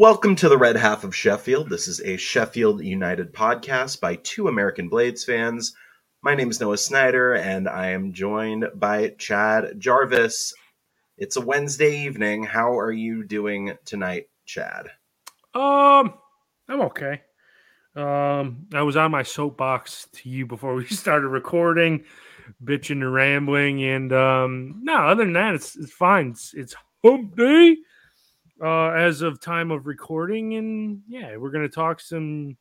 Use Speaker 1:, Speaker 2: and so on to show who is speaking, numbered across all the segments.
Speaker 1: Welcome to the Red Half of Sheffield. This is a Sheffield United podcast by two American Blades fans. My name is Noah Snyder, and I am joined by Chad Jarvis. It's a Wednesday evening. How are you doing tonight, Chad?
Speaker 2: Um, I'm okay. Um, I was on my soapbox to you before we started recording, bitching and rambling, and um, no, other than that, it's it's fine. It's, it's hump day uh, as of time of recording, and yeah, we're gonna talk some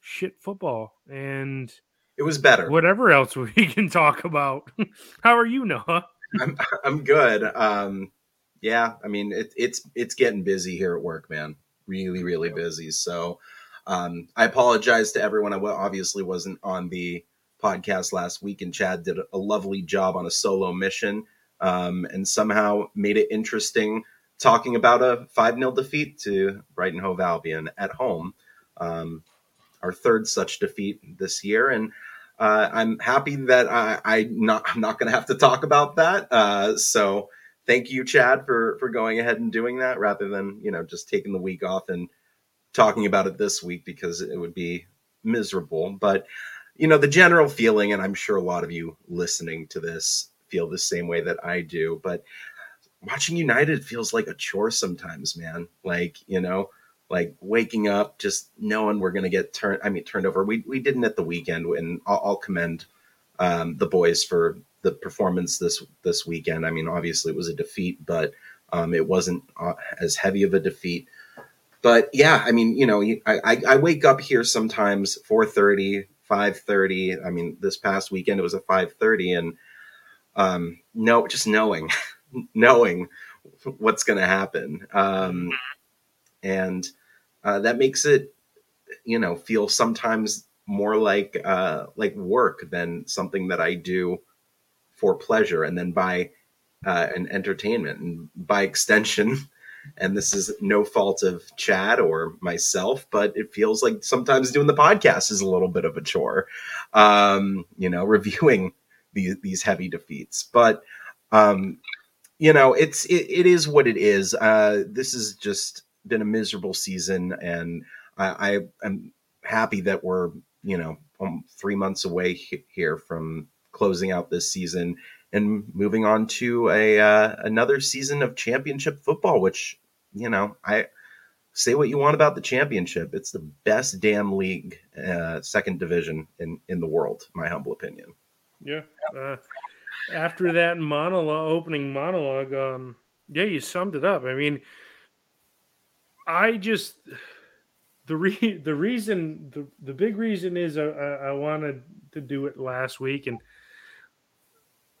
Speaker 2: shit football and
Speaker 1: it was better.
Speaker 2: Whatever else we can talk about. How are you, Noah?
Speaker 1: I'm I'm good. Um, yeah, I mean it, it's it's getting busy here at work, man. Really, really busy. So um, I apologize to everyone. I obviously wasn't on the podcast last week, and Chad did a lovely job on a solo mission um, and somehow made it interesting talking about a 5 0 defeat to Brighton Hove Albion at home. Um, our third such defeat this year. And uh, I'm happy that I, I not, I'm not going to have to talk about that. Uh, so thank you, Chad, for for going ahead and doing that rather than you know just taking the week off and talking about it this week because it would be miserable. But you know the general feeling, and I'm sure a lot of you listening to this feel the same way that I do. But watching United feels like a chore sometimes, man. Like you know like waking up, just knowing we're going to get turned. I mean, turned over. We we didn't at the weekend, and I'll, I'll commend um, the boys for the performance this this weekend. I mean, obviously it was a defeat, but um, it wasn't uh, as heavy of a defeat. But yeah, I mean, you know, I, I, I wake up here sometimes 4.30, 5.30. I mean, this past weekend it was a 5.30 and um, no, just knowing, knowing what's going to happen. Um, and uh, that makes it you know feel sometimes more like uh, like work than something that I do for pleasure and then by uh, an entertainment and by extension. And this is no fault of Chad or myself, but it feels like sometimes doing the podcast is a little bit of a chore, um, you know, reviewing these, these heavy defeats. But, um, you know, it's it, it is what it is. Uh, this has just been a miserable season, and I, I am happy that we're you know um, three months away here from closing out this season and moving on to a uh, another season of championship football. Which you know I say what you want about the championship, it's the best damn league, uh, second division in in the world. My humble opinion.
Speaker 2: Yeah. Uh, after that monologue, opening monologue, um, yeah, you summed it up. I mean, I just the re, the reason the, the big reason is I, I wanted to do it last week and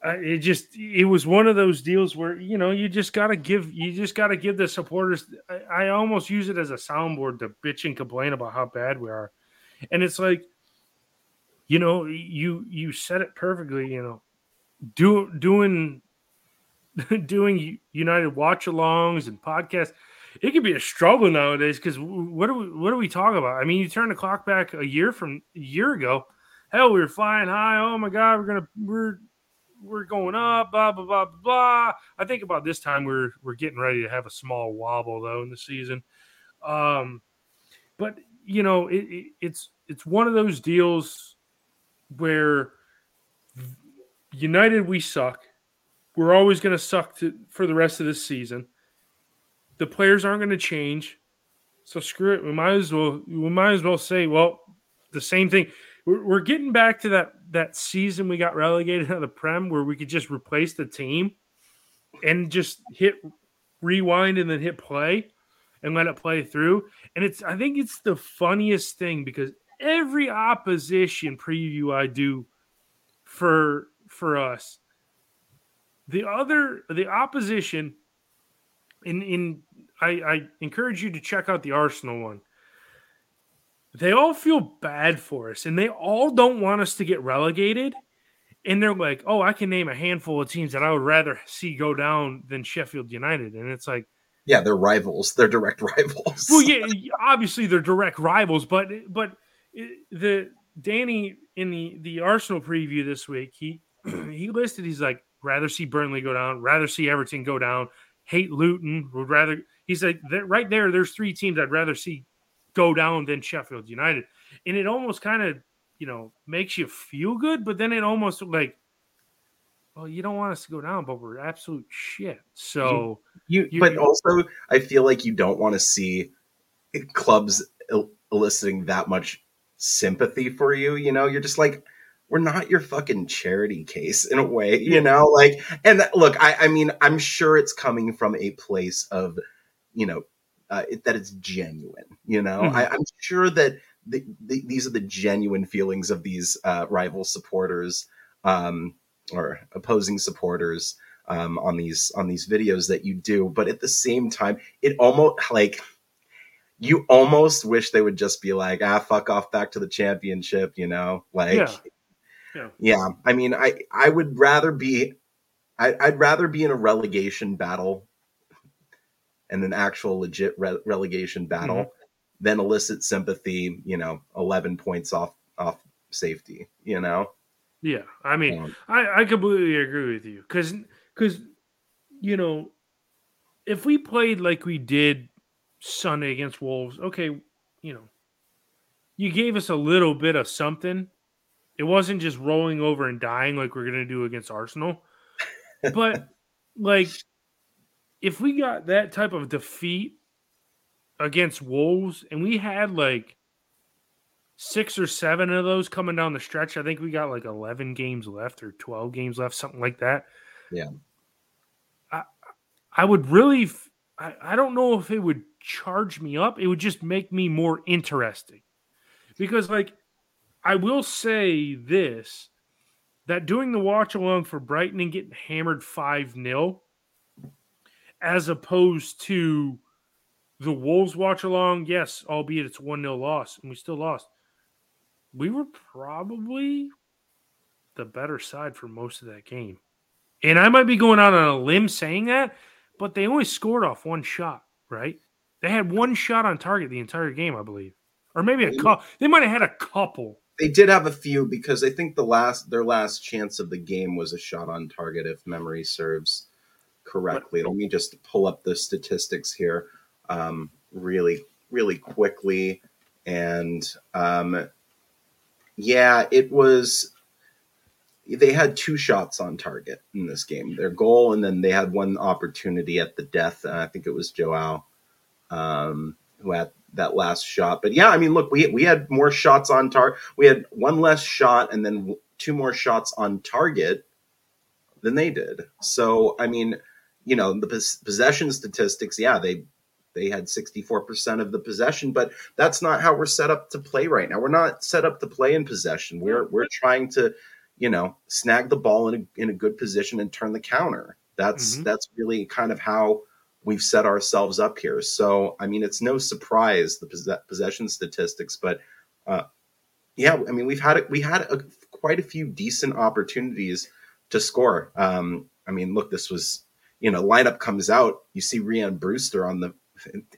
Speaker 2: I, it just it was one of those deals where you know you just got to give you just got to give the supporters I, I, almost use it as a soundboard to bitch and complain about how bad we are and it's like you know you you said it perfectly you know do doing doing united watch alongs and podcasts it could be a struggle nowadays because what do we what do we talk about? I mean, you turn the clock back a year from a year ago. Hell, we were flying high. Oh my god, we're gonna we're we're going up. Blah blah blah blah. I think about this time we're we're getting ready to have a small wobble though in the season. Um, but you know it, it, it's it's one of those deals where United we suck. We're always going to suck for the rest of this season the players aren't going to change. So screw it. We might as well we might as well say, well, the same thing. We're, we're getting back to that that season we got relegated out of the Prem where we could just replace the team and just hit rewind and then hit play and let it play through. And it's I think it's the funniest thing because every opposition preview I do for for us, the other the opposition in in I, I encourage you to check out the Arsenal one. They all feel bad for us, and they all don't want us to get relegated. And they're like, "Oh, I can name a handful of teams that I would rather see go down than Sheffield United." And it's like,
Speaker 1: yeah, they're rivals. They're direct rivals.
Speaker 2: well, yeah, obviously they're direct rivals, but but eh, the Danny in the the Arsenal preview this week, he he listed he's like rather see Burnley go down, rather see Everton go down, hate Luton, would rather He's like, right there, there's three teams I'd rather see go down than Sheffield United. And it almost kind of, you know, makes you feel good, but then it almost like, well, you don't want us to go down, but we're absolute shit. So
Speaker 1: you, you but also I feel like you don't want to see clubs eliciting that much sympathy for you. You know, you're just like, we're not your fucking charity case in a way, you know? Like, and look, I, I mean, I'm sure it's coming from a place of, you know, uh, it, that it's genuine, you know? Mm-hmm. I, am sure that the, the, these are the genuine feelings of these uh, rival supporters um, or opposing supporters um, on these on these videos that you do. But at the same time, it almost like you almost wish they would just be like, ah, fuck off back to the championship, you know? Like, yeah. Yeah. yeah. I mean, I I would rather be, I, would rather be in a relegation battle, and an actual legit re- relegation battle, mm-hmm. than elicit sympathy. You know, eleven points off off safety. You know.
Speaker 2: Yeah, I mean, um, I I completely agree with you because because you know, if we played like we did Sunday against Wolves, okay, you know, you gave us a little bit of something it wasn't just rolling over and dying like we're going to do against Arsenal. but like if we got that type of defeat against Wolves and we had like six or seven of those coming down the stretch, I think we got like 11 games left or 12 games left, something like that.
Speaker 1: Yeah.
Speaker 2: I I would really I, I don't know if it would charge me up. It would just make me more interesting. Because like I will say this that doing the watch along for Brighton and getting hammered 5 0, as opposed to the Wolves watch along, yes, albeit it's 1 0 loss, and we still lost. We were probably the better side for most of that game. And I might be going out on a limb saying that, but they only scored off one shot, right? They had one shot on target the entire game, I believe. Or maybe a couple. They might have had a couple
Speaker 1: they did have a few because I think the last their last chance of the game was a shot on target, if memory serves correctly. Let me just pull up the statistics here, um, really, really quickly, and um, yeah, it was. They had two shots on target in this game. Their goal, and then they had one opportunity at the death. I think it was Joao um, who had that last shot. But yeah, I mean, look, we we had more shots on target. We had one less shot and then two more shots on target than they did. So I mean, you know, the possession statistics, yeah, they they had 64% of the possession, but that's not how we're set up to play right now. We're not set up to play in possession. We're we're trying to, you know, snag the ball in a, in a good position and turn the counter. That's mm-hmm. that's really kind of how we've set ourselves up here. So, I mean, it's no surprise the possession statistics, but uh, yeah, I mean, we've had we had a, quite a few decent opportunities to score. Um, I mean, look, this was you know, lineup comes out, you see Rhian Brewster on the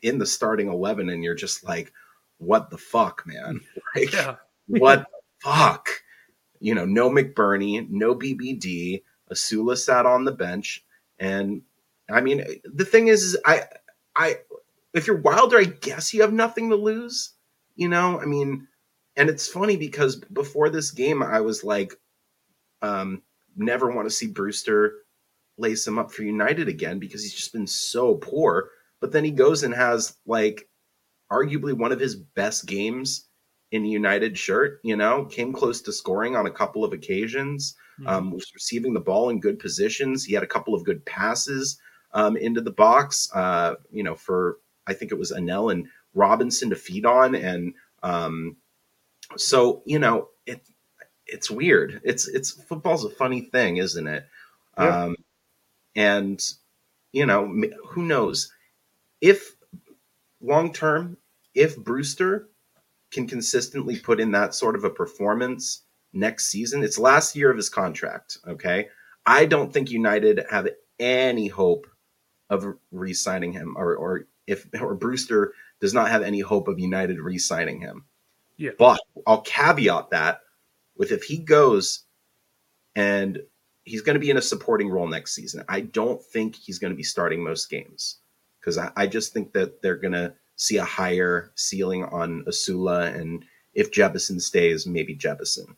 Speaker 1: in the starting eleven, and you're just like, what the fuck, man? Like, yeah. what the fuck? You know, no McBurnie, no BBD. Osula sat on the bench, and I mean, the thing is, is I, I, if you're Wilder, I guess you have nothing to lose. You know, I mean, and it's funny because before this game, I was like, um, never want to see Brewster lace him up for United again because he's just been so poor. But then he goes and has like arguably one of his best games in a United shirt, you know, came close to scoring on a couple of occasions, mm-hmm. um, was receiving the ball in good positions. He had a couple of good passes um, into the box, uh, you know, for I think it was Anel and Robinson to feed on, and um, so you know, it it's weird. It's it's football's a funny thing, isn't it? Yeah. Um, and you know, who knows if long term, if Brewster can consistently put in that sort of a performance next season, it's last year of his contract. Okay, I don't think United have any hope of re-signing him, or or if or Brewster does not have any hope of United re-signing him.
Speaker 2: Yeah.
Speaker 1: But I'll caveat that with if he goes and he's going to be in a supporting role next season. I don't think he's going to be starting most games because I, I just think that they're gonna see a higher ceiling on Osula, and if Jefferson stays, maybe Jefferson.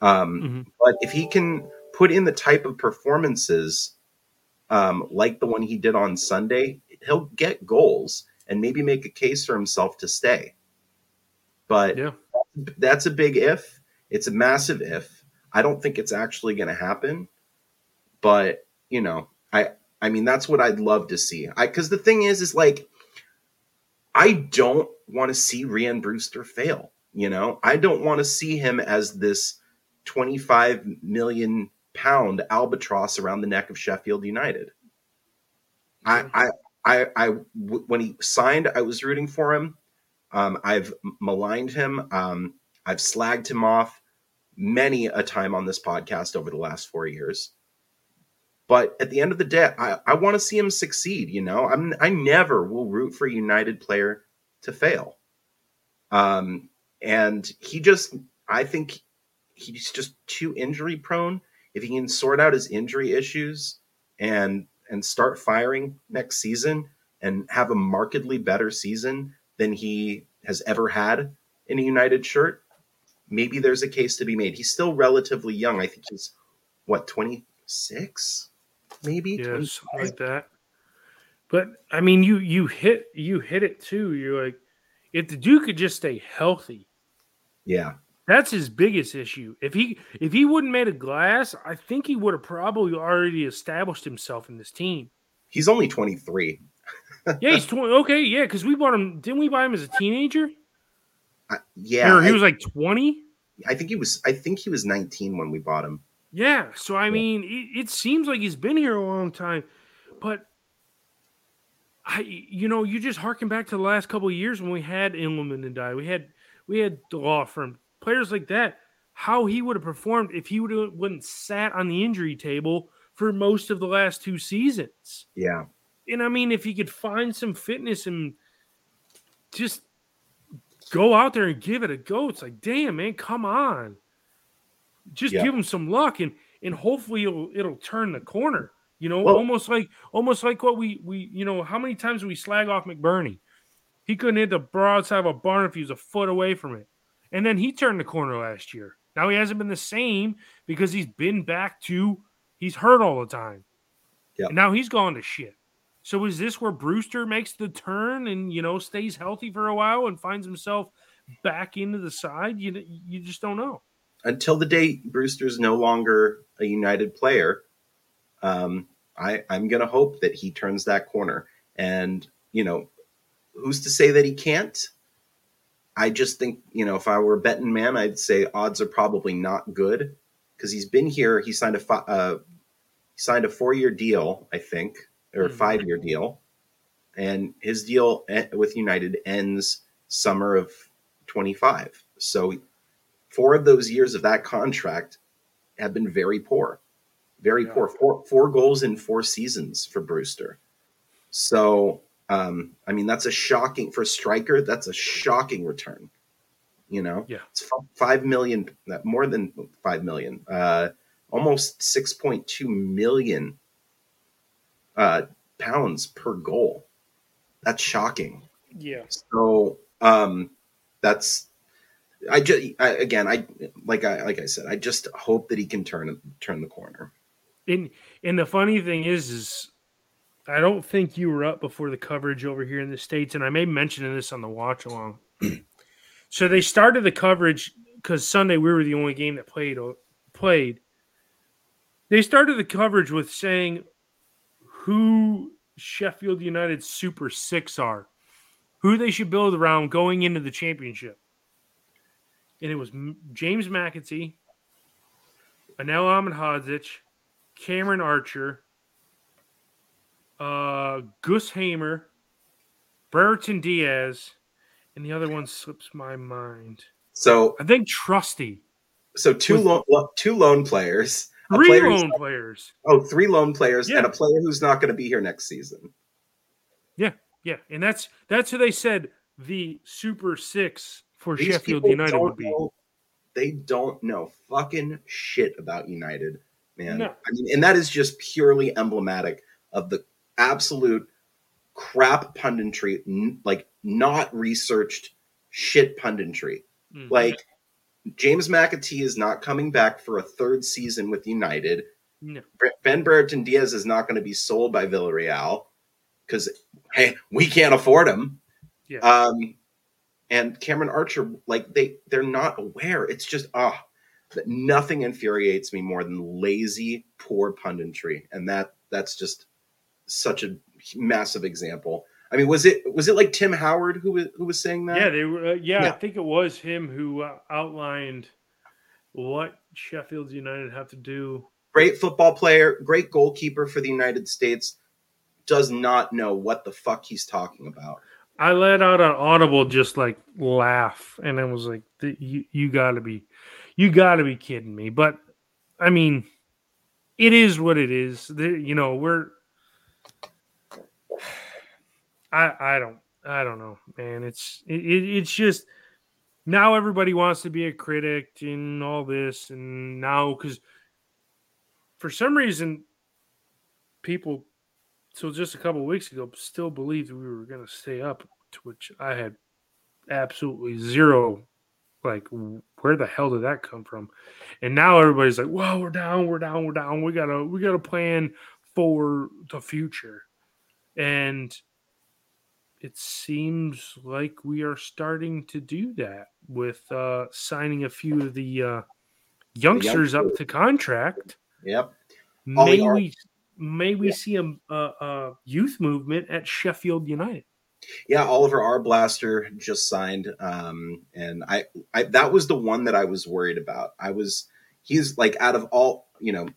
Speaker 1: Um,
Speaker 2: Mm-hmm.
Speaker 1: But if he can put in the type of performances um, like the one he did on Sunday, he'll get goals and maybe make a case for himself to stay. But
Speaker 2: Yeah.
Speaker 1: that's a big if. It's a massive if. I don't think it's actually going to happen. But you know, I I mean that's what I'd love to see. I because the thing is, is like I don't want to see Rhian Brewster fail. You know, I don't want to see him as this 25 million pound albatross around the neck of Sheffield United. I, I, I, I, w- when he signed, I was rooting for him. Um, I've maligned him. Um, I've slagged him off many a time on this podcast over the last four years. But at the end of the day, I, I want to see him succeed. You know, I'm I never will root for a United player to fail. Um, and he just, I think he's just too injury prone. If he can sort out his injury issues and and start firing next season and have a markedly better season than he has ever had in a United shirt, maybe there's a case to be made. He's still relatively young. I think he's what 26 maybe
Speaker 2: Yeah,
Speaker 1: 25?
Speaker 2: something like that. But I mean, you you hit you hit it too. You're like, if the Duke could just stay healthy,
Speaker 1: yeah
Speaker 2: that's his biggest issue. If he if he wouldn't made a glass, I think he would have probably already established himself in this team.
Speaker 1: he's only 23
Speaker 2: Yeah, he's twenty. Okay, yeah, because we bought him. Didn't we buy him as a teenager?
Speaker 1: I, yeah
Speaker 2: or he
Speaker 1: I,
Speaker 2: was like twenty.
Speaker 1: I think he was i think he was 19 when we bought him
Speaker 2: Yeah, so I mean, it, it seems like he's been here a long time, but I, you know, you just harken back to the last couple of years when we had Iliman Ndiaye, we had we had the law firm players like that. How he would have performed if he would have wouldn't sat on the injury table for most of the last two seasons.
Speaker 1: yeah
Speaker 2: And I mean, if he could find some fitness and just go out there and give it a go, it's like, damn, man, come on. Just
Speaker 1: Yeah.
Speaker 2: give him some luck and and hopefully it'll it'll turn the corner. You know,
Speaker 1: Well-
Speaker 2: almost like almost like what we we you know, how many times we slag off McBurnie? He couldn't hit the broadside of a barn if he was a foot away from it. And then he turned the corner last year. Now he hasn't been the same because he's been back to he's hurt all the time.
Speaker 1: Yep.
Speaker 2: And now he's gone to shit. So is this where Brewster makes the turn and you know stays healthy for a while and finds himself back into the side? You you just don't know.
Speaker 1: until the day Brewster's no longer a United player, um, I, I'm going to hope that he turns that corner. And, you know, who's to say that he can't? I just think, you know, if I were a betting man, I'd say odds are probably not good because he's been here. He signed a fi- uh, he signed a four year deal, I think, or
Speaker 2: Mhm.
Speaker 1: five year deal, and his deal e- with United ends summer of 25. So four of those years of that contract have been very poor, very
Speaker 2: Yeah.
Speaker 1: poor. Four four goals in four seasons for Brewster. So, um, I mean, that's a shocking for a striker. That's a shocking return. You know,
Speaker 2: Yeah.
Speaker 1: it's five million, more than five million, uh, almost six point two million uh, pounds per goal. That's shocking.
Speaker 2: Yeah.
Speaker 1: So um, that's I just I, again I like I like I said I just hope that he can turn turn the corner.
Speaker 2: And and the funny thing is, is I don't think you were up before the coverage over here in the states, and I may mention this on the watch along. so they started the coverage because Sunday we were the only game that played played. They started the coverage with saying who Sheffield United Super Six are, who they should build around going into the championship, and it was James McAtee, Anel Ahmedhodzic, Cameron Archer, uh, Gus Hamer, Brereton Diaz, and the other one slips my mind.
Speaker 1: So
Speaker 2: I think Trusty.
Speaker 1: so two
Speaker 2: Was-
Speaker 1: lone lo- two lone players,
Speaker 2: Three
Speaker 1: player
Speaker 2: lone players.
Speaker 1: oh three lone players,
Speaker 2: Yeah.
Speaker 1: and a player who's not going to be here next season.
Speaker 2: Yeah, yeah, and that's that's who they said the Super Six for
Speaker 1: These
Speaker 2: Sheffield United would be.
Speaker 1: know- they don't know fucking shit about United, man.
Speaker 2: No.
Speaker 1: I mean, and that is just purely emblematic of the absolute crap punditry, n- like not researched shit punditry.
Speaker 2: Mhm.
Speaker 1: Like James McAtee is not coming back for a third season with United.
Speaker 2: No.
Speaker 1: Ben Brereton Diaz is not going to be sold by Villarreal because hey, we can't afford him.
Speaker 2: Yeah.
Speaker 1: Um, and Cameron Archer, like they they're not aware. It's just ah, that nothing infuriates me more than lazy, poor punditry, and that that's just such a massive example. I mean, was it was it like Tim Howard who was who was saying that?
Speaker 2: Yeah, they were. Uh, yeah,
Speaker 1: Yeah.
Speaker 2: I think it was him who uh, outlined what Sheffield United have to do.
Speaker 1: great football player, great goalkeeper for the United States, does not know what the fuck he's talking about.
Speaker 2: I let out an audible, just like laugh, and I was like, "You, you got to be, you got to be kidding me!" But I mean, it is what it is. You know, we're. I I don't I don't know, man. It's it, it, it's just now everybody wants to be a critic and all this, and now because for some reason people so just a couple weeks ago still believed we were going to stay up to which i had absolutely zero like where the hell did that come from? And now everybody's like "Well, we're down we're down we're down. We gotta we gotta plan for the future. And it seems like we are starting to do that with uh signing a few of the uh youngsters up to contract
Speaker 1: Yep.
Speaker 2: May
Speaker 1: Ollie
Speaker 2: we may we see a, a, a youth movement at Sheffield United?
Speaker 1: Yeah, Oliver Arblaster just signed, um, and I, I that was the one that I was worried about. I was he's like out of all you know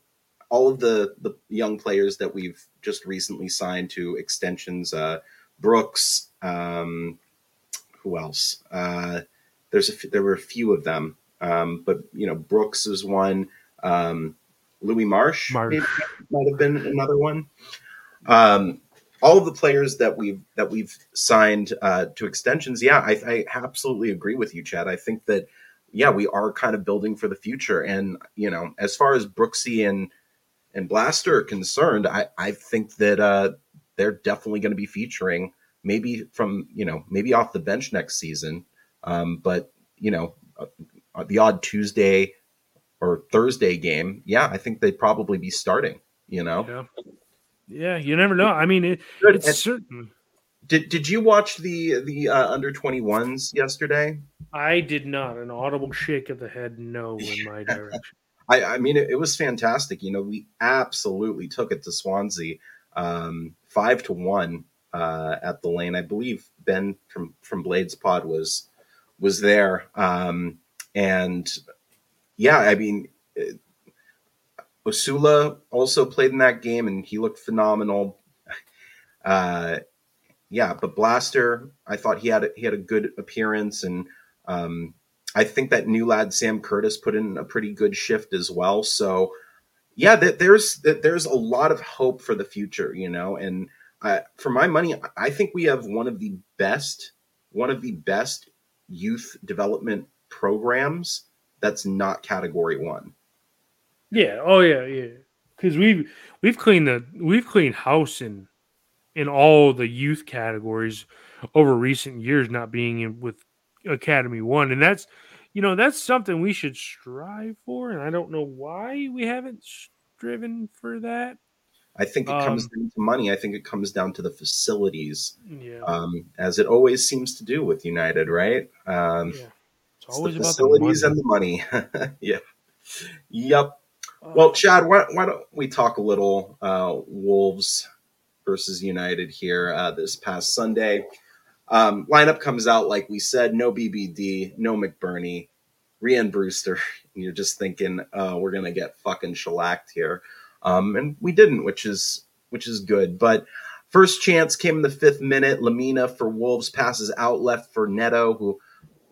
Speaker 1: all of the the young players that we've just recently signed to extensions. Uh, Brooks, um, who else? Uh, there's a f- there were a few of them, um, but you know Brooks was one. Um, Louis Marsh,
Speaker 2: Marsh.
Speaker 1: maybe might have been another one. Um, all of the players that we've that we've signed uh, to extensions, yeah, I, I absolutely agree with you, Chad. I think that yeah, we are kind of building for the future, and you know, as far as Brooksy and and Blaster are concerned, I I think that uh, they're definitely going to be featuring maybe from you know maybe off the bench next season, um, but you know uh, the odd Tuesday or Thursday game, yeah, I think they'd probably be starting. You know,
Speaker 2: Yeah, yeah. You never know. I mean, it, it's
Speaker 1: And
Speaker 2: certain.
Speaker 1: did did you watch the the uh, under twenty ones yesterday?
Speaker 2: I did not. An audible shake of the head, no, in my direction.
Speaker 1: I, I mean, it, it was fantastic. You know, we absolutely took it to Swansea, um, five to one uh, at the lane. I believe Ben from from Blades Pod was was there, um, and yeah, I mean, it, Osula also played in that game, and he looked phenomenal. Uh, yeah, but Blaster, I thought he had a, he had a good appearance, and um, I think that new lad Sam Curtis put in a pretty good shift as well. So, yeah, there's there's a lot of hope for the future, you know. And uh, for my money, I think we have one of the best, one of the best youth development programs that's not Category One.
Speaker 2: Yeah. Oh yeah. Yeah. Because we've we've cleaned the we've cleaned house in in all the youth categories over recent years, not being in with Academy One, and that's you know that's something we should strive for, and I don't know why we haven't striven for that.
Speaker 1: I think it comes
Speaker 2: Um,
Speaker 1: down to money. I think it comes down to the facilities,
Speaker 2: Yeah.
Speaker 1: um, as it always seems to do with United, right? Um,
Speaker 2: yeah. It's
Speaker 1: It's
Speaker 2: always
Speaker 1: the
Speaker 2: about
Speaker 1: facilities
Speaker 2: the
Speaker 1: and the money. yeah. Yep.
Speaker 2: money.
Speaker 1: Well, Chad, why, why don't we talk a little uh, Wolves versus United here uh, this past Sunday? Um, lineup comes out like we said: no BBD, no McBurnie, Rhian Brewster. You're just thinking, uh, we're gonna get fucking shellacked here, um, and we didn't, which is which is good. But first chance came in the fifth minute. Lemina for Wolves passes out left for Neto, who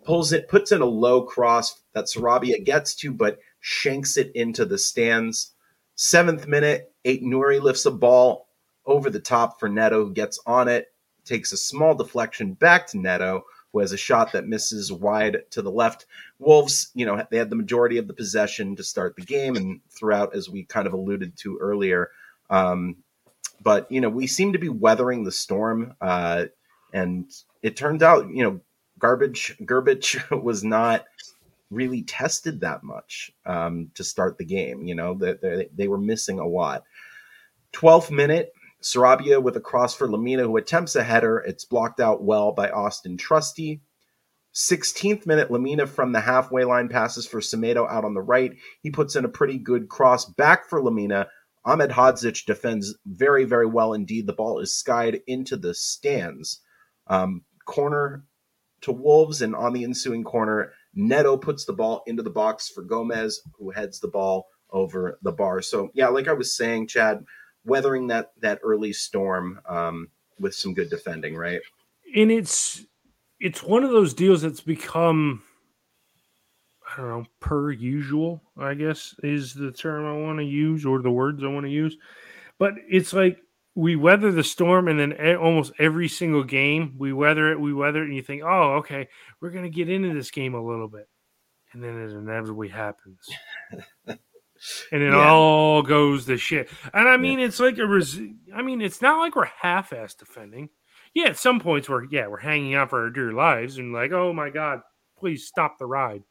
Speaker 1: pulls it, puts in a low cross that Sarabia gets to, but shanks it into the stands. Seventh minute, Aït-Nouri lifts a ball over the top for Neto, who gets on it, takes a small deflection back to Neto, who has a shot that misses wide to the left. Wolves, you know, they had the majority of the possession to start the game, and throughout, as we kind of alluded to earlier, um, but you know we seem to be weathering the storm, uh, and it turned out you know garbage Grbic was not really tested that much um, to start the game. You know that they, they were missing a lot. 12th minute, Sarabia with a cross for Lemina, who attempts a header. It's blocked out well by Austin Trusty. 16th minute, Lemina from the halfway line passes for Semedo out on the right. He puts in a pretty good cross back for Lemina. Ahmed Hodzic defends very, very well indeed. The ball is skied into the stands. Um, corner to Wolves, and on the ensuing corner, Neto puts the ball into the box for Gomes, who heads the ball over the bar. So, yeah, like I was saying, Chad, weathering that that early storm um, with some good defending, right?
Speaker 2: And it's it's one of those deals that's become I don't know, per usual, I guess is the term I want to use or the words I want to use. But it's like we weather the storm and then almost every single game we weather it, we weather it, and you think, oh, okay, we're going to get into this game a little bit. And then it inevitably happens. and it yeah. all goes to shit. And I mean, yeah. it's like a res- I mean, it's not like we're half ass defending yeah, at some points we're yeah we're hanging out for our dear lives and like oh my god, please stop the ride.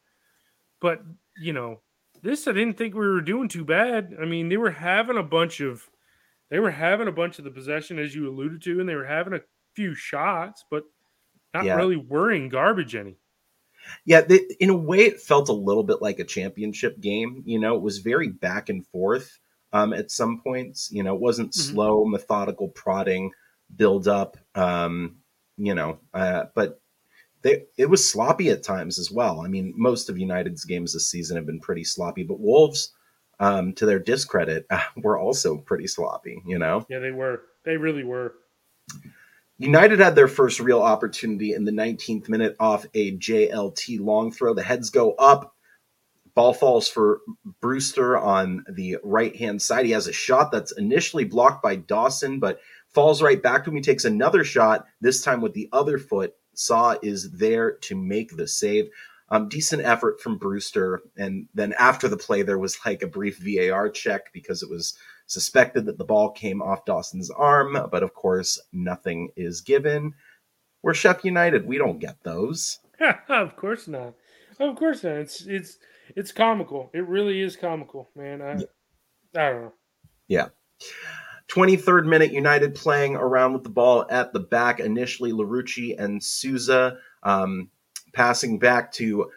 Speaker 2: But you know, this I didn't think we were doing too bad. I mean, they were having a bunch of they were having a bunch of the possession as you alluded to, and they were having a few shots, but not yeah. really worrying garbage any.
Speaker 1: Yeah, they, in a way, it felt a little bit like a championship game. You know, it was very back and forth um, at some points. You know, it wasn't mm-hmm. slow, methodical prodding build up. Um, you know, uh, but they, it was sloppy at times as well. I mean, most of United's games this season have been pretty sloppy, but Wolves, um, to their discredit, uh, were also pretty sloppy. You know,
Speaker 2: yeah, they were. They really were.
Speaker 1: United had their first real opportunity in the 19th minute off a JLT long throw. The heads go up. Ball falls for Brewster on the right hand side. He has a shot that's initially blocked by Dawson, but falls right back to him. He takes another shot, this time with the other foot. Sá is there to make the save. Um, decent effort from Brewster. And then after the play, there was like a brief VAR check because it was suspected that the ball came off Dawson's arm. But of course, nothing is given. We're Chef United. We don't get those.
Speaker 2: of course not. Of course not. It's it's it's comical. It really is comical, man. I yeah. I don't know.
Speaker 1: Yeah. 23rd minute, United playing around with the ball at the back. Initially, Larouci and Souza um, passing back to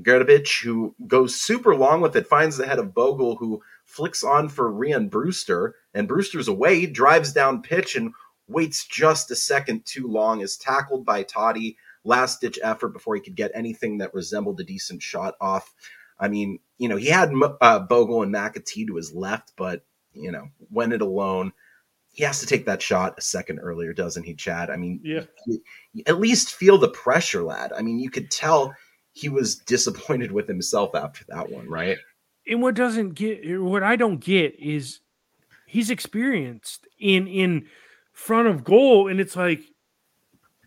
Speaker 1: Grbic, who goes super long with it, finds the head of Bogle, who flicks on for Rhian Brewster, and Brewster's away, drives down pitch, and waits just a second too long, is tackled by Toti. Last ditch effort before he could get anything that resembled a decent shot off. I mean, you know, he had uh, Bogle and McAtee to his left, but you know, when it alone. He has to take that shot a second earlier, doesn't he, Chad? I mean,
Speaker 2: yeah.
Speaker 1: at least feel the pressure, lad. I mean, you could tell he was disappointed with himself after that one, right?
Speaker 2: And what doesn't get, what I don't get is he's experienced in in front of goal, and it's like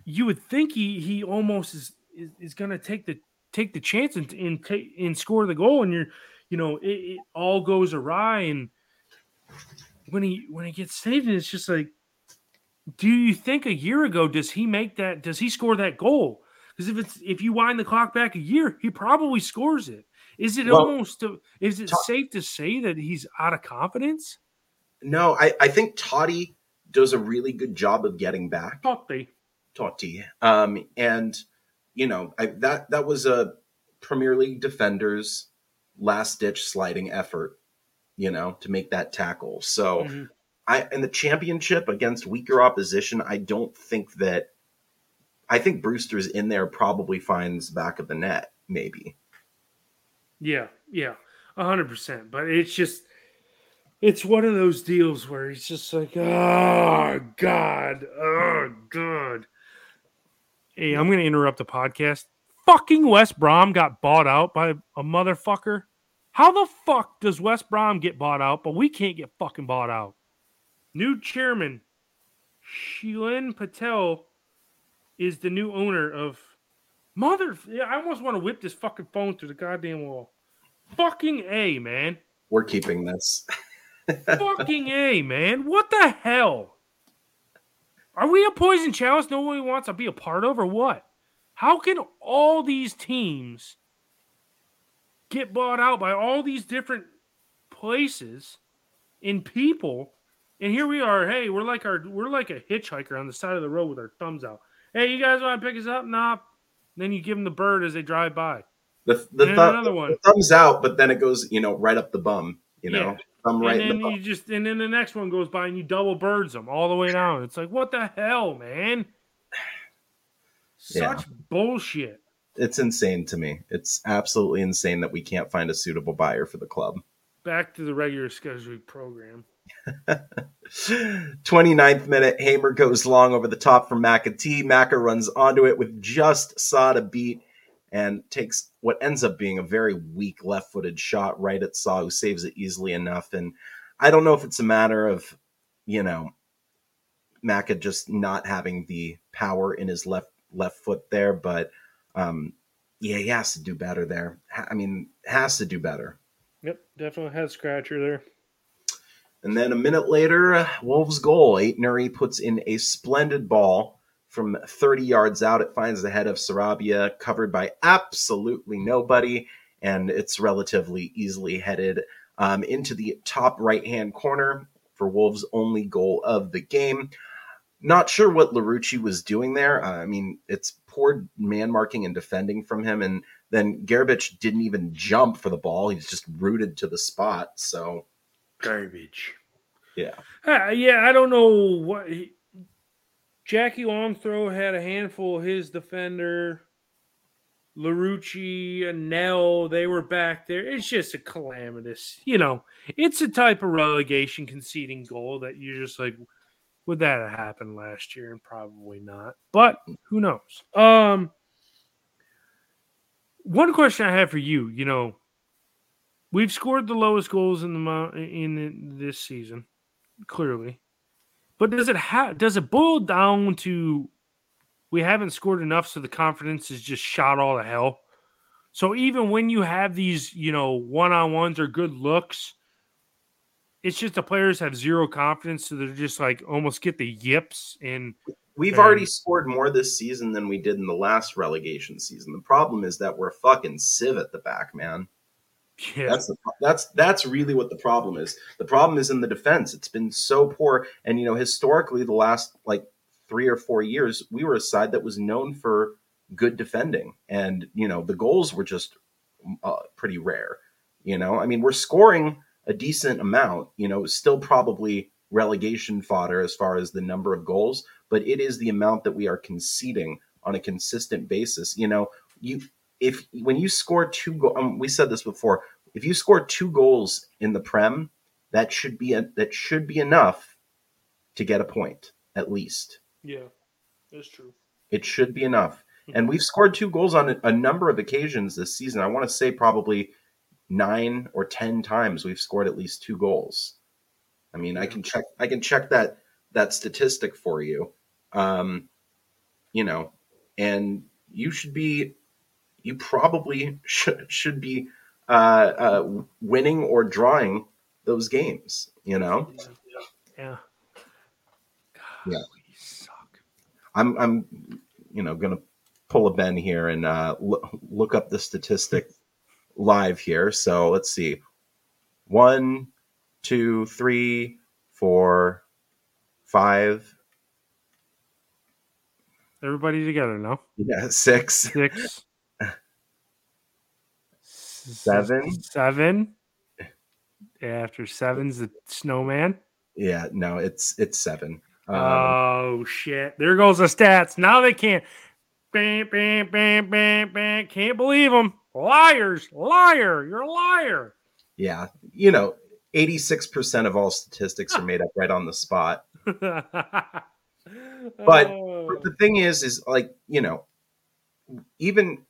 Speaker 2: you would think he he almost is is, is going to take the take the chance and and, take, and score the goal, and you're you know it, it all goes awry and when he when he gets saved, and it's just like, do you think a year ago does he make that? Does he score that goal? Because if it's if you wind the clock back a year, he probably scores it. Is it well, almost? Is it safe to say that he's out of confidence?
Speaker 1: No, I, I think Toti does a really good job of getting back.
Speaker 2: Toti,
Speaker 1: Toti, um, and you know I, that that was a Premier League defender's last ditch sliding effort you know, to make that tackle. So mm-hmm. I in the championship against weaker opposition, I don't think that I think Brewster's in there probably finds back of the net, maybe.
Speaker 2: Yeah, yeah. hundred percent. But it's just it's one of those deals where it's just like, oh God, oh God. Hey, I'm gonna interrupt the podcast. Fucking West Brom got bought out by a motherfucker. How the fuck does West Brom get bought out, but we can't get fucking bought out? New chairman, Shilen Patel, is the new owner of Mother. Yeah, I almost want to whip this fucking phone through the goddamn wall. Fucking A, man.
Speaker 1: We're keeping this.
Speaker 2: Fucking A, man. What the hell? Are we a poison chalice nobody wants to be a part of or what? How can all these teams get bought out by all these different places and people? And here we are. Hey, we're like our we're like a hitchhiker on the side of the road with our thumbs out. Hey, you guys want to pick us up? Nah. Then you give them the bird as they drive by.
Speaker 1: The the, thumb,
Speaker 2: another one.
Speaker 1: the thumbs out, but then it goes, you know, right up the bum. You know,
Speaker 2: Yeah.
Speaker 1: thumb right
Speaker 2: and
Speaker 1: the
Speaker 2: then
Speaker 1: bum.
Speaker 2: you just and then the next one goes by and you double birds them all the way down. It's like what the hell, man?
Speaker 1: Yeah.
Speaker 2: Such bullshit.
Speaker 1: It's insane to me. It's absolutely insane that we can't find a suitable buyer for the club.
Speaker 2: Back to the regular scheduled program.
Speaker 1: 29th minute, Hamer goes long over the top for McAtee. Maka runs onto it with just Sá to beat and takes what ends up being a very weak left footed shot right at Sá, who saves it easily enough. And I don't know if it's a matter of, you know, Maka just not having the power in his left left foot there, but um, yeah, he has to do better there. I mean, has to do better.
Speaker 2: Yep, definitely head scratcher there.
Speaker 1: And then a minute later, Wolves goal. Aït-Nouri puts in a splendid ball from 30 yards out. It finds the head of Sarabia, covered by absolutely nobody, and it's relatively easily headed um, into the top right hand corner for Wolves' only goal of the game. Not sure what Larouci was doing there. Uh, I mean, it's poor man marking and defending from him, and then Grbic didn't even jump for the ball. He's just rooted to the spot. So
Speaker 2: Garbage.
Speaker 1: Yeah.
Speaker 2: Uh, yeah, I don't know what he, Jackie Longthrow had a handful of his defender. Larouci and Nell, they were back there. It's just a calamitous, you know. It's a type of relegation conceding goal that you're just like, would that have happened last year? And probably not. But who knows? Um, one question I have for you, you know, we've scored the lowest goals in the in this season, clearly. But does it have does it boil down to we haven't scored enough, so the confidence is just shot all to hell? So even when you have these, you know, one on ones or good looks, it's just the players have zero confidence, so they're just like almost get the yips and
Speaker 1: We've
Speaker 2: And-
Speaker 1: already scored more this season than we did in the last relegation season. The problem is that we're fucking sieve at the back, man.
Speaker 2: Yeah,
Speaker 1: That's the, that's that's really what the problem is. The problem is in the defense. It's been so poor, and you know historically, the last like three or four years, we were a side that was known for good defending, and you know the goals were just uh, pretty rare. You know, I mean, we're scoring a decent amount. You know, still probably relegation fodder as far as the number of goals, but it is the amount that we are conceding on a consistent basis. You know, you if when you score two goals, um, we said this before. If you score two goals in the Prem, that should be a, that should be enough to get a point at least.
Speaker 2: yeah, that's true.
Speaker 1: It should be enough. And we've scored two goals on a, a number of occasions this season. I want to say probably nine or ten times we've scored at least two goals. I mean, I can check I can check that that statistic for you. Um, you know, and you should be you probably should should be uh, uh, winning or drawing those games. You know,
Speaker 2: Yeah.
Speaker 1: Yeah.
Speaker 2: we suck.
Speaker 1: I'm I'm you know gonna pull a Ben here and uh, lo- look up the statistic live here. So let's see, one, two, three, four, five,
Speaker 2: Everybody together now.
Speaker 1: yeah, six,
Speaker 2: Six,
Speaker 1: Seven.
Speaker 2: seven. After seven's the snowman.
Speaker 1: yeah. No, it's it's seven. Um,
Speaker 2: oh shit! There goes the stats. Now they can't. Bam, bam, bam, bam, bam. Can't believe them. Liars, liar. You're a liar.
Speaker 1: yeah, you know, eighty six percent of all statistics are made up right on the spot.
Speaker 2: but
Speaker 1: But the thing is, is like you know, even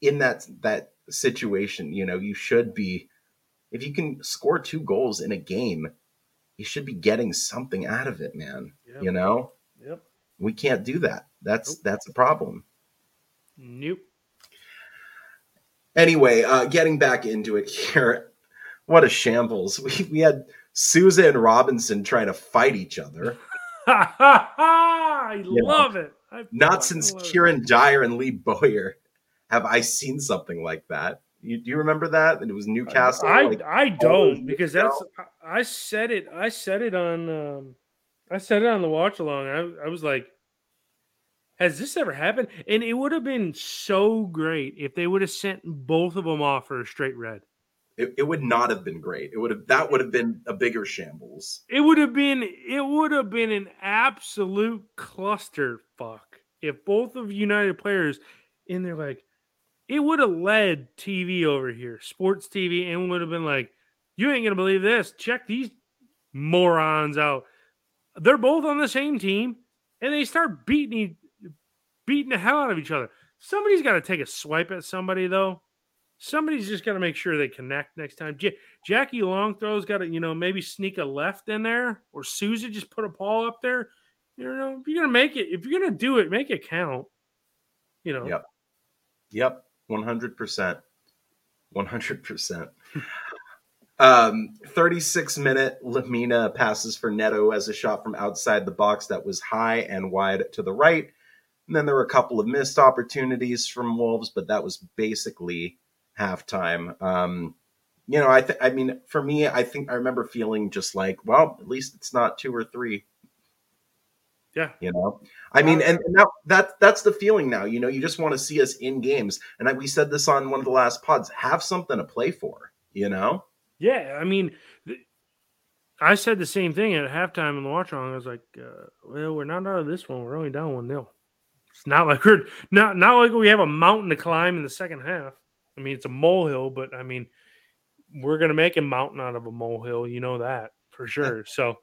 Speaker 1: in that that situation, you know, you should be if you can score two goals in a game, you should be getting something out of it, man.
Speaker 2: Yep.
Speaker 1: You know,
Speaker 2: Yep.
Speaker 1: we can't do that. That's
Speaker 2: Nope.
Speaker 1: that's a problem.
Speaker 2: Nope.
Speaker 1: Anyway, uh, getting back into it here, what a shambles. We we had Souza and Robinson trying to fight each other.
Speaker 2: I you love know, it. I
Speaker 1: not since Kieran Dyer and Lee Bowyer have I seen something like that. You, do you remember that? And it was Newcastle.
Speaker 2: I like, I don't because that's I said it. I said it on. Um, I said it on the watch along. I, I was like, has this ever happened? And it would have been so great if they would have sent both of them off for a straight red.
Speaker 1: It, it would not have been great. It would have that would have been a bigger shambles.
Speaker 2: It would have been it would have been an absolute clusterfuck if both of United players in there like it would have led TV over here, sports TV, and would have been like, you ain't gonna believe this. Check these morons out. They're both on the same team, and they start beating beating the hell out of each other. Somebody's got to take a swipe at somebody though somebody's just got to make sure they connect next time. J- Jackie Longthrow's got to, you know, maybe sneak a left in there, or Souza just put a ball up there. You know, if you're gonna make it, if you're gonna do it, make it count. You know.
Speaker 1: Yep. Yep. One hundred percent. One hundred percent. Um, 36 minute Lemina passes for Neto as a shot from outside the box that was high and wide to the right. And then there were a couple of missed opportunities from Wolves, but that was basically halftime. Um, you know, I th- I mean, for me, I think I remember feeling just like, well, at least it's not two or three.
Speaker 2: Yeah,
Speaker 1: you know, I mean, and, and that, that that's the feeling now. You know, you just want to see us in games, and I, we said this on one of the last pods. Have something to play for. You know.
Speaker 2: Yeah, I mean, I said the same thing at halftime in the watch on. I was like, uh, "Well, we're not out of this one. We're only down one nil. It's not like we're not not like we have a mountain to climb in the second half." I mean, it's a molehill, but I mean, we're gonna make a mountain out of a molehill. You know that for sure. So,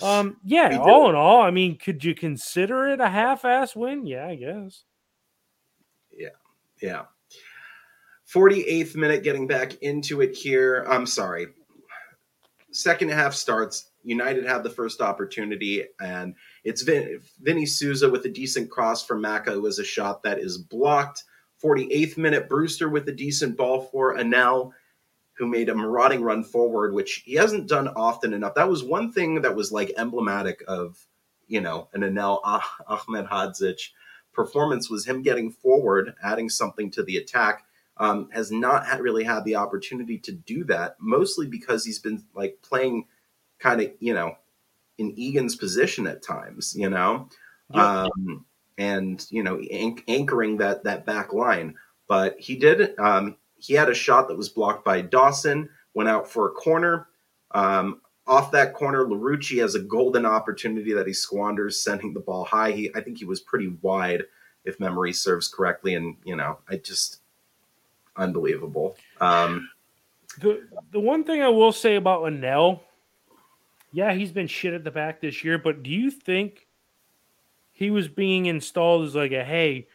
Speaker 2: um, yeah. All in all, I mean, could you consider it a half-ass win? Yeah, I guess.
Speaker 1: Yeah, yeah. 48th minute, getting back into it here. I'm sorry. Second half starts. United had the first opportunity, and it's Vin- Vinny Souza with a decent cross from Maka. It was a shot that is blocked. 48th minute, Brewster with a decent ball for Anel, who made a marauding run forward, which he hasn't done often enough. That was one thing that was like emblematic of, you know, an Anel ah- Ahmedhodzic performance was him getting forward, adding something to the attack. Um, has not had, really had the opportunity to do that, mostly because he's been like playing kind of, you know, in Egan's position at times, you know. Yep. Um, and you know anch- anchoring that that back line. But he did. Um, he had a shot that was blocked by Dawson. Went out for a corner. Um, off that corner, Larouci has a golden opportunity that he squanders, sending the ball high. He, I think he was pretty wide, if memory serves correctly. And you know, I just unbelievable. Um,
Speaker 2: the the one thing I will say about Anel, yeah, he's been shit at the back this year. But do you think he was being installed as like a hey,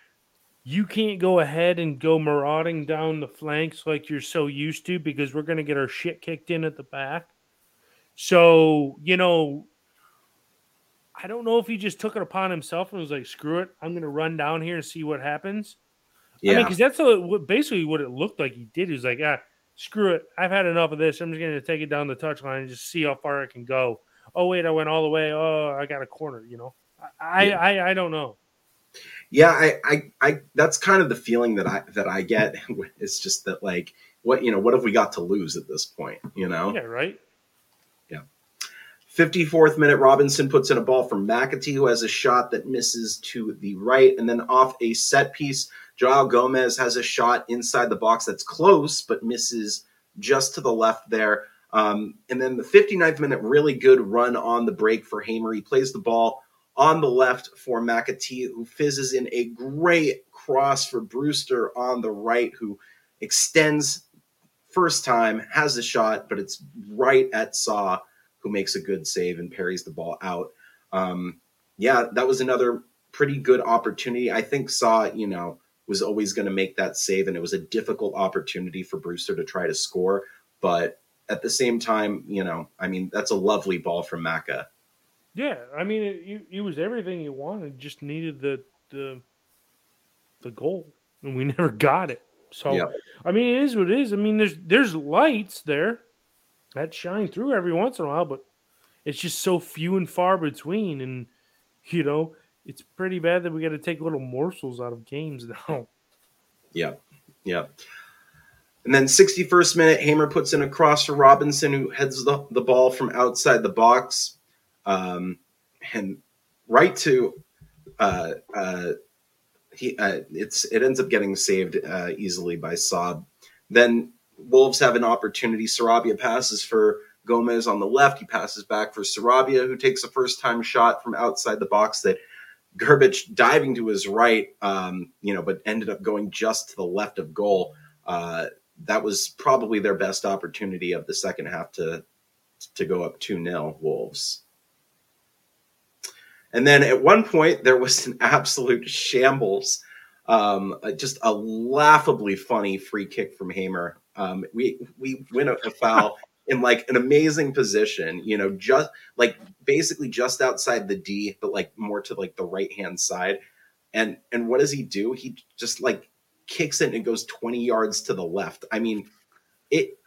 Speaker 2: you can't go ahead and go marauding down the flanks like you're so used to because we're going to get our shit kicked in at the back. So, you know, I don't know if he just took it upon himself and was like, screw it, I'm going to run down here and see what happens. Yeah. I mean, because that's a, basically what it looked like he did. He was like, ah, screw it. I've had enough of this. I'm just going to take it down the touchline and just see how far I can go. Oh, wait, I went all the way. Oh, I got a corner, you know? I, yeah. I, I don't know.
Speaker 1: Yeah, I, I, I, that's kind of the feeling that I that I get. It's just that like, what you know, what have we got to lose at this point? You know?
Speaker 2: Yeah, right.
Speaker 1: Yeah. 54th minute, Robinson puts in a ball from McAtee, who has a shot that misses to the right, and then off a set piece, Joao Gomes has a shot inside the box that's close but misses just to the left there. Um, and then the 59th minute, really good run on the break for Hamer. He plays the ball on the left for McAtee, who fizzes in a great cross for Brewster on the right, who extends first time, has a shot, but it's right at Sá, who makes a good save and parries the ball out. Um, yeah, that was another pretty good opportunity. I think Sá, you know, was always going to make that save, and it was a difficult opportunity for Brewster to try to score. But at the same time, you know, I mean, that's a lovely ball from Maka.
Speaker 2: Yeah, I mean, it, it, was everything you wanted. Just needed the the the goal, and we never got it. So, yeah. I mean, it is what it is. I mean, there's there's lights there. that shine through every once in a while, but it's just so few and far between. And, you know, it's pretty bad that we got to take little morsels out of games now.
Speaker 1: Yeah. Yeah. And then 61st minute, Hamer puts in a cross for Robinson, who heads the, the ball from outside the box. Um, and right to uh, uh, he uh, it's it ends up getting saved uh, easily by Sá. Then Wolves have an opportunity. Sarabia passes for Gomes on the left. He passes back for Sarabia, who takes a first time shot from outside the box that Grbic diving to his right, um, you know, but ended up going just to the left of goal. Uh, that was probably their best opportunity of the second half to to go up 2 0 Wolves. And then at one point, there was an absolute shambles, um, just a laughably funny free kick from Hamer. Um, we we win a, a foul in like an amazing position, you know, just like basically just outside the D, but like more to like the right hand side. And and what does he do? He just like kicks it and it goes 20 yards to the left. I mean, it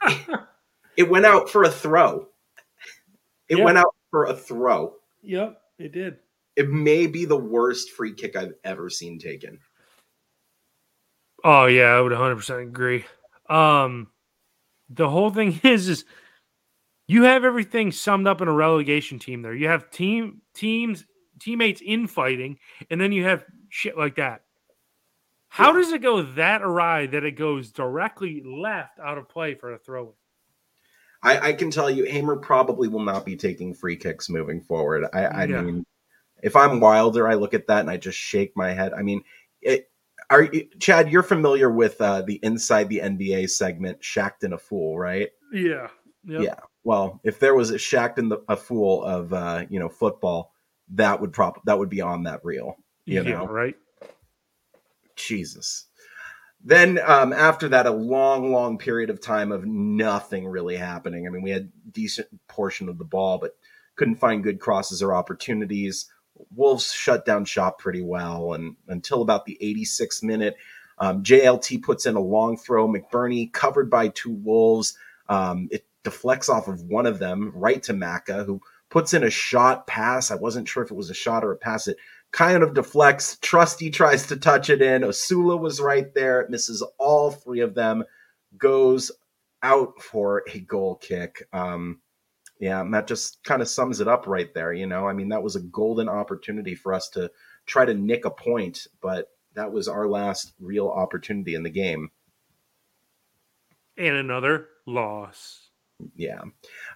Speaker 1: it went out for a throw. It yep. went out for a throw.
Speaker 2: Yep, it did.
Speaker 1: It may be the worst free kick I've ever seen taken.
Speaker 2: Oh yeah, I would 100% agree. Um the whole thing is is you have everything summed up in a relegation team there. You have team teams teammates infighting and then you have shit like that. How does it go that awry that it goes directly left out of play for a throw?
Speaker 1: I, I can tell you, Hamer probably will not be taking free kicks moving forward. I, I yeah. mean, if I'm Wilder, I look at that and I just shake my head. I mean, it, are you, Chad? You're familiar with uh, the inside the NBA segment, "Shaqtin' a Fool," right?
Speaker 2: Yeah.
Speaker 1: Yep. Yeah. Well, if there was a Shaqtin' the, a Fool of uh, you know football, that would prop that would be on that reel. You yeah, know,
Speaker 2: right?
Speaker 1: Jesus. Then um, after that, a long, long period of time of nothing really happening. I mean, we had decent portion of the ball, but couldn't find good crosses or opportunities. Wolves shut down shop pretty well, and until about the 86th minute, um, JLT puts in a long throw. McBurnie covered by two Wolves. Um, it deflects off of one of them right to Maka, who puts in a shot pass. I wasn't sure if it was a shot or a pass. It kind of deflects. Trusty tries to touch it in. Osula was right there. It misses all three of them. Goes out for a goal kick. Um, yeah, and that just kind of sums it up right there. You know, I mean, that was a golden opportunity for us to try to nick a point, but that was our last real opportunity in the game.
Speaker 2: And another loss.
Speaker 1: Yeah.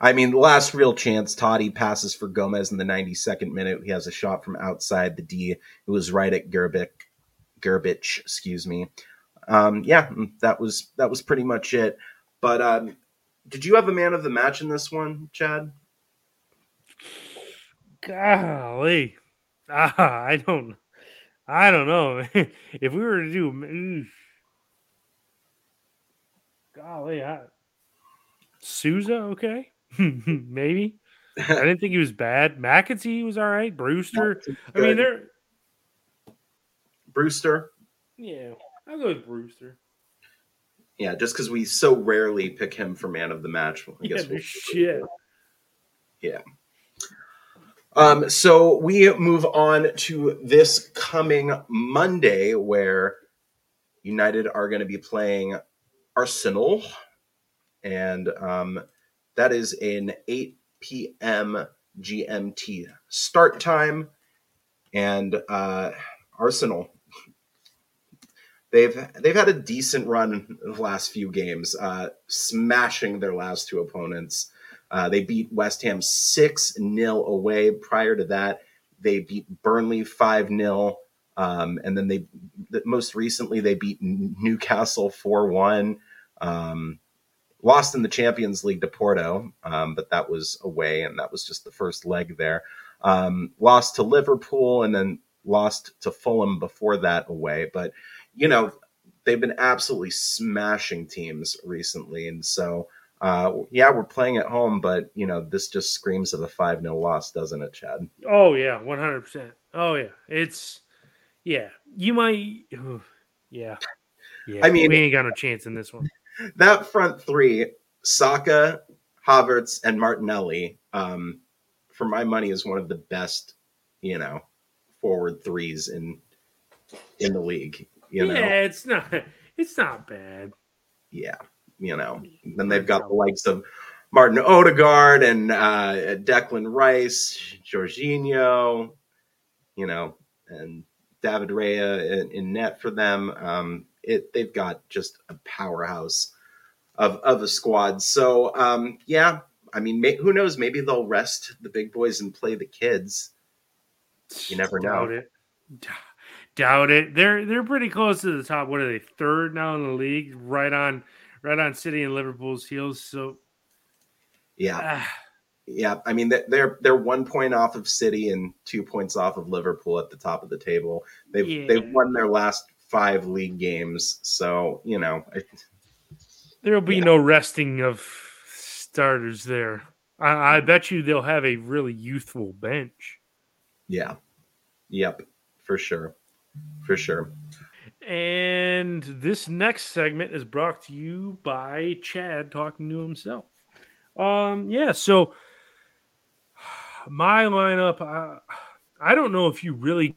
Speaker 1: I mean, last real chance, Toti passes for Gomes in the 92nd minute. He has a shot from outside the D. It was right at Grbic, Grbic, excuse me. Um, yeah, that was that was pretty much it. But um, did you have a man of the match in this one, Chad?
Speaker 2: Golly, ah, I don't, I don't know. if we were to do, golly, I, Souza, okay, maybe. I didn't think he was bad. McAtee was all right. Brewster, I mean, they're
Speaker 1: Brewster.
Speaker 2: Yeah, I'll go with Brewster.
Speaker 1: Yeah, just because we so rarely pick him for man of the match. I guess
Speaker 2: yeah, we'll shit.
Speaker 1: Yeah. Um, so we move on to this coming Monday, where United are going to be playing Arsenal and um, that is an 8 p.m. GMT start time. And uh, Arsenal, they've they've had a decent run in the last few games, uh, smashing their last two opponents. Uh, they beat West Ham six 0 away. Prior to that, they beat Burnley five 0 um, and then they most recently they beat Newcastle four one. Um, lost in the Champions League to Porto, um, but that was away, and that was just the first leg there. Um, lost to Liverpool, and then lost to Fulham before that away. But you know, they've been absolutely smashing teams recently, and so. Uh, yeah, we're playing at home, but you know this just screams of a five 0 loss, doesn't it, Chad?
Speaker 2: Oh yeah, one hundred percent. Oh yeah, it's yeah. You might, yeah, yeah.
Speaker 1: I mean,
Speaker 2: we ain't got no chance in this one
Speaker 1: that front three, Saka, Havertz and Martinelli, um, for my money, is one of the best, you know, forward threes in in the league. You know,
Speaker 2: yeah, it's not it's not bad.
Speaker 1: yeah, you know. Then they've got the likes of Martin Odegaard and uh, Declan Rice, Jorginho, you know, and David Raya in, in net for them. Um, it they've got just a powerhouse of of a squad. So um, yeah, I mean, may, who knows? Maybe they'll rest the big boys and play the kids. You never know.
Speaker 2: Doubt it. D- Doubt it. They're they're pretty close to the top. What are they? Third now in the league, right on right on City and Liverpool's heels. So
Speaker 1: Yeah,
Speaker 2: ah,
Speaker 1: yeah. I mean, they- they're they're one point off of City and two points off of Liverpool at the top of the table. They've
Speaker 2: Yeah.
Speaker 1: they've won their last five league games, so you know, I,
Speaker 2: there'll be
Speaker 1: Yeah.
Speaker 2: no resting of starters there. I, I bet you they'll have a really youthful bench.
Speaker 1: yeah, yep, for sure, for sure.
Speaker 2: And this next segment is brought to you by Chad talking to himself. Um, yeah, so my lineup, I, I don't know if you really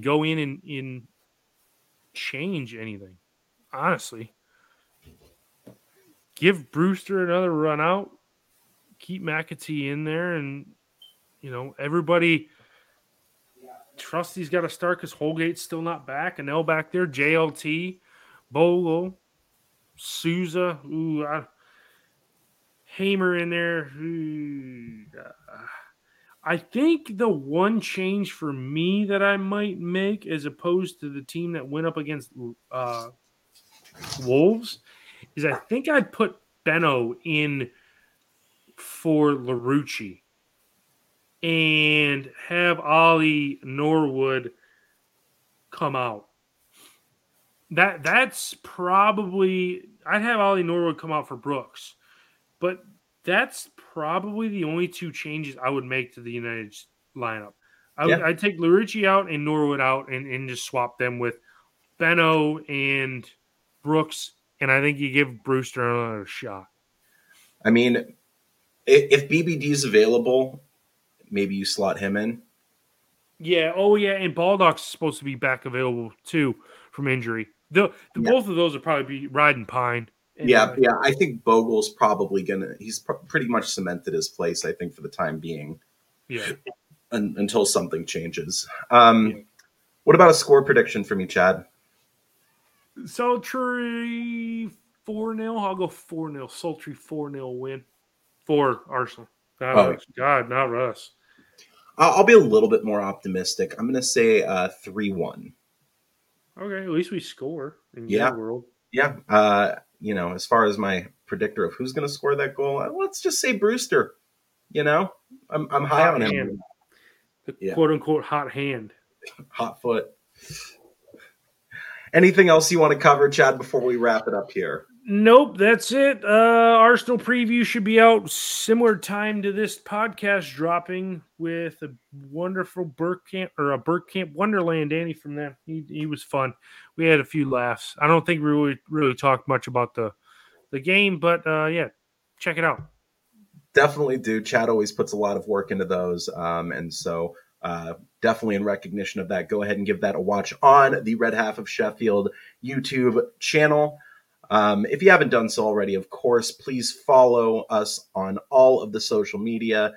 Speaker 2: go in and in change anything, honestly. Give Brewster another run out, keep McAtee in there, and you know, everybody Trusty's got to start because Holgate's still not back. And L back there, JLT, Bogle, Souza, ooh, I, Hamer in there. ooh, I think the one change for me that I might make, as opposed to the team that went up against uh, Wolves, is I think I'd put Benno in for Larouci and have Ollie Norwood come out. That that's probably I'd have Ollie Norwood come out for Brooks, but that's probably the only two changes I would make to the United lineup. I would,
Speaker 1: Yeah.
Speaker 2: I'd take Larouci out and Norwood out and, and just swap them with Benno and Brooks, and I think you give Brewster another shot.
Speaker 1: I mean, if BBD is available, maybe you slot him in.
Speaker 2: Yeah. Oh, yeah. And Baldock's supposed to be back available too from injury. The, the
Speaker 1: Yeah.
Speaker 2: both of those will probably be riding pine.
Speaker 1: Yeah,
Speaker 2: anyway.
Speaker 1: yeah. I think Bogle's probably gonna. He's pr- pretty much cemented his place. I think for the time being,
Speaker 2: yeah.
Speaker 1: un- until something changes. Um,
Speaker 2: Yeah.
Speaker 1: What about a score prediction for me, Chad?
Speaker 2: Sultry four 0 I'll go four 0 Sultry four 0 win for Arsenal. God,
Speaker 1: Oh.
Speaker 2: God, not Russ.
Speaker 1: I'll, I'll be a little bit more optimistic. I'm gonna say uh, three one.
Speaker 2: Okay, at least we score in
Speaker 1: Yeah.
Speaker 2: your world.
Speaker 1: Yeah. Uh, you know, as far as my predictor of who's gonna score that goal, uh, let's just say Brewster. You know, I'm I'm high
Speaker 2: Hot
Speaker 1: on him.
Speaker 2: hand. The
Speaker 1: Yeah.
Speaker 2: quote unquote hot hand.
Speaker 1: Hot foot. Anything else you want to cover, Chad, before we wrap it up here?
Speaker 2: Nope, that's it. Uh, Arsenal preview should be out similar time to this podcast dropping with a wonderful Bergkamp or a Bergkamp Wonderland. Danny from them, he he was fun. We had a few laughs. I don't think we really really talked much about the the game, but uh, yeah, check it out.
Speaker 1: definitely do. Chad always puts a lot of work into those. Um, and so, uh, definitely in recognition of that, go ahead and give that a watch on the Red Half of Sheffield YouTube channel. Um, if you haven't done so already, of course, please follow us on all of the social media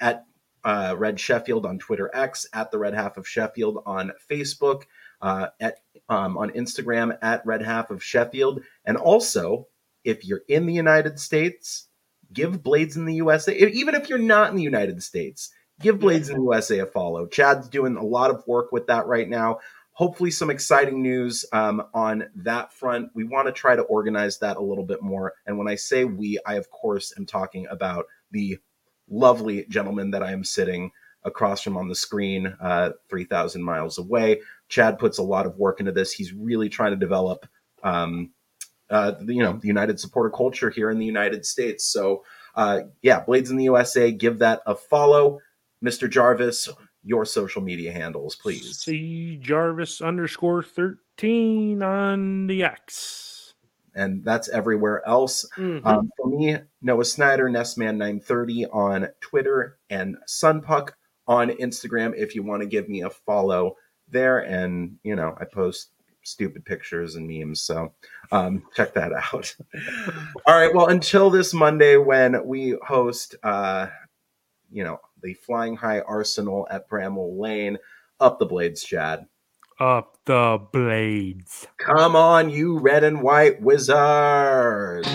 Speaker 1: at uh, Red Sheffield on Twitter X, at the Red Half of Sheffield on Facebook, uh, at um, on Instagram at Red Half of Sheffield, and also if you're in the United States, give Blades in the USA, even if you're not in the United States, give Blades in the USA a follow. Chad's doing a lot of work with that right now. Hopefully, some exciting news um, on that front. We want to try to organize that a little bit more. And when I say we, I, of course, am talking about the lovely gentleman that I am sitting across from on the screen, uh, 3,000 miles away. Chad puts a lot of work into this. He's really trying to develop um, uh, you know the United supporter culture here in the United States. So uh, yeah, Blades in the USA, give that a follow, Mr. Jarvis. Your social media handles, please.
Speaker 2: See Jarvis underscore thirteen on the X.
Speaker 1: and that's everywhere else.
Speaker 2: Mhm.
Speaker 1: Um, for me, Noah Snyder, nessman930 on Twitter, and Sunpuck on Instagram. If you want to give me a follow there, and you know, I post stupid pictures and memes, so um, check that out. All right, well, until this Monday when we host, uh, you know, the Flying High Arsenal at Bramall Lane. Up the blades, Chad.
Speaker 2: Up the blades.
Speaker 1: Come on, you red and white wizards.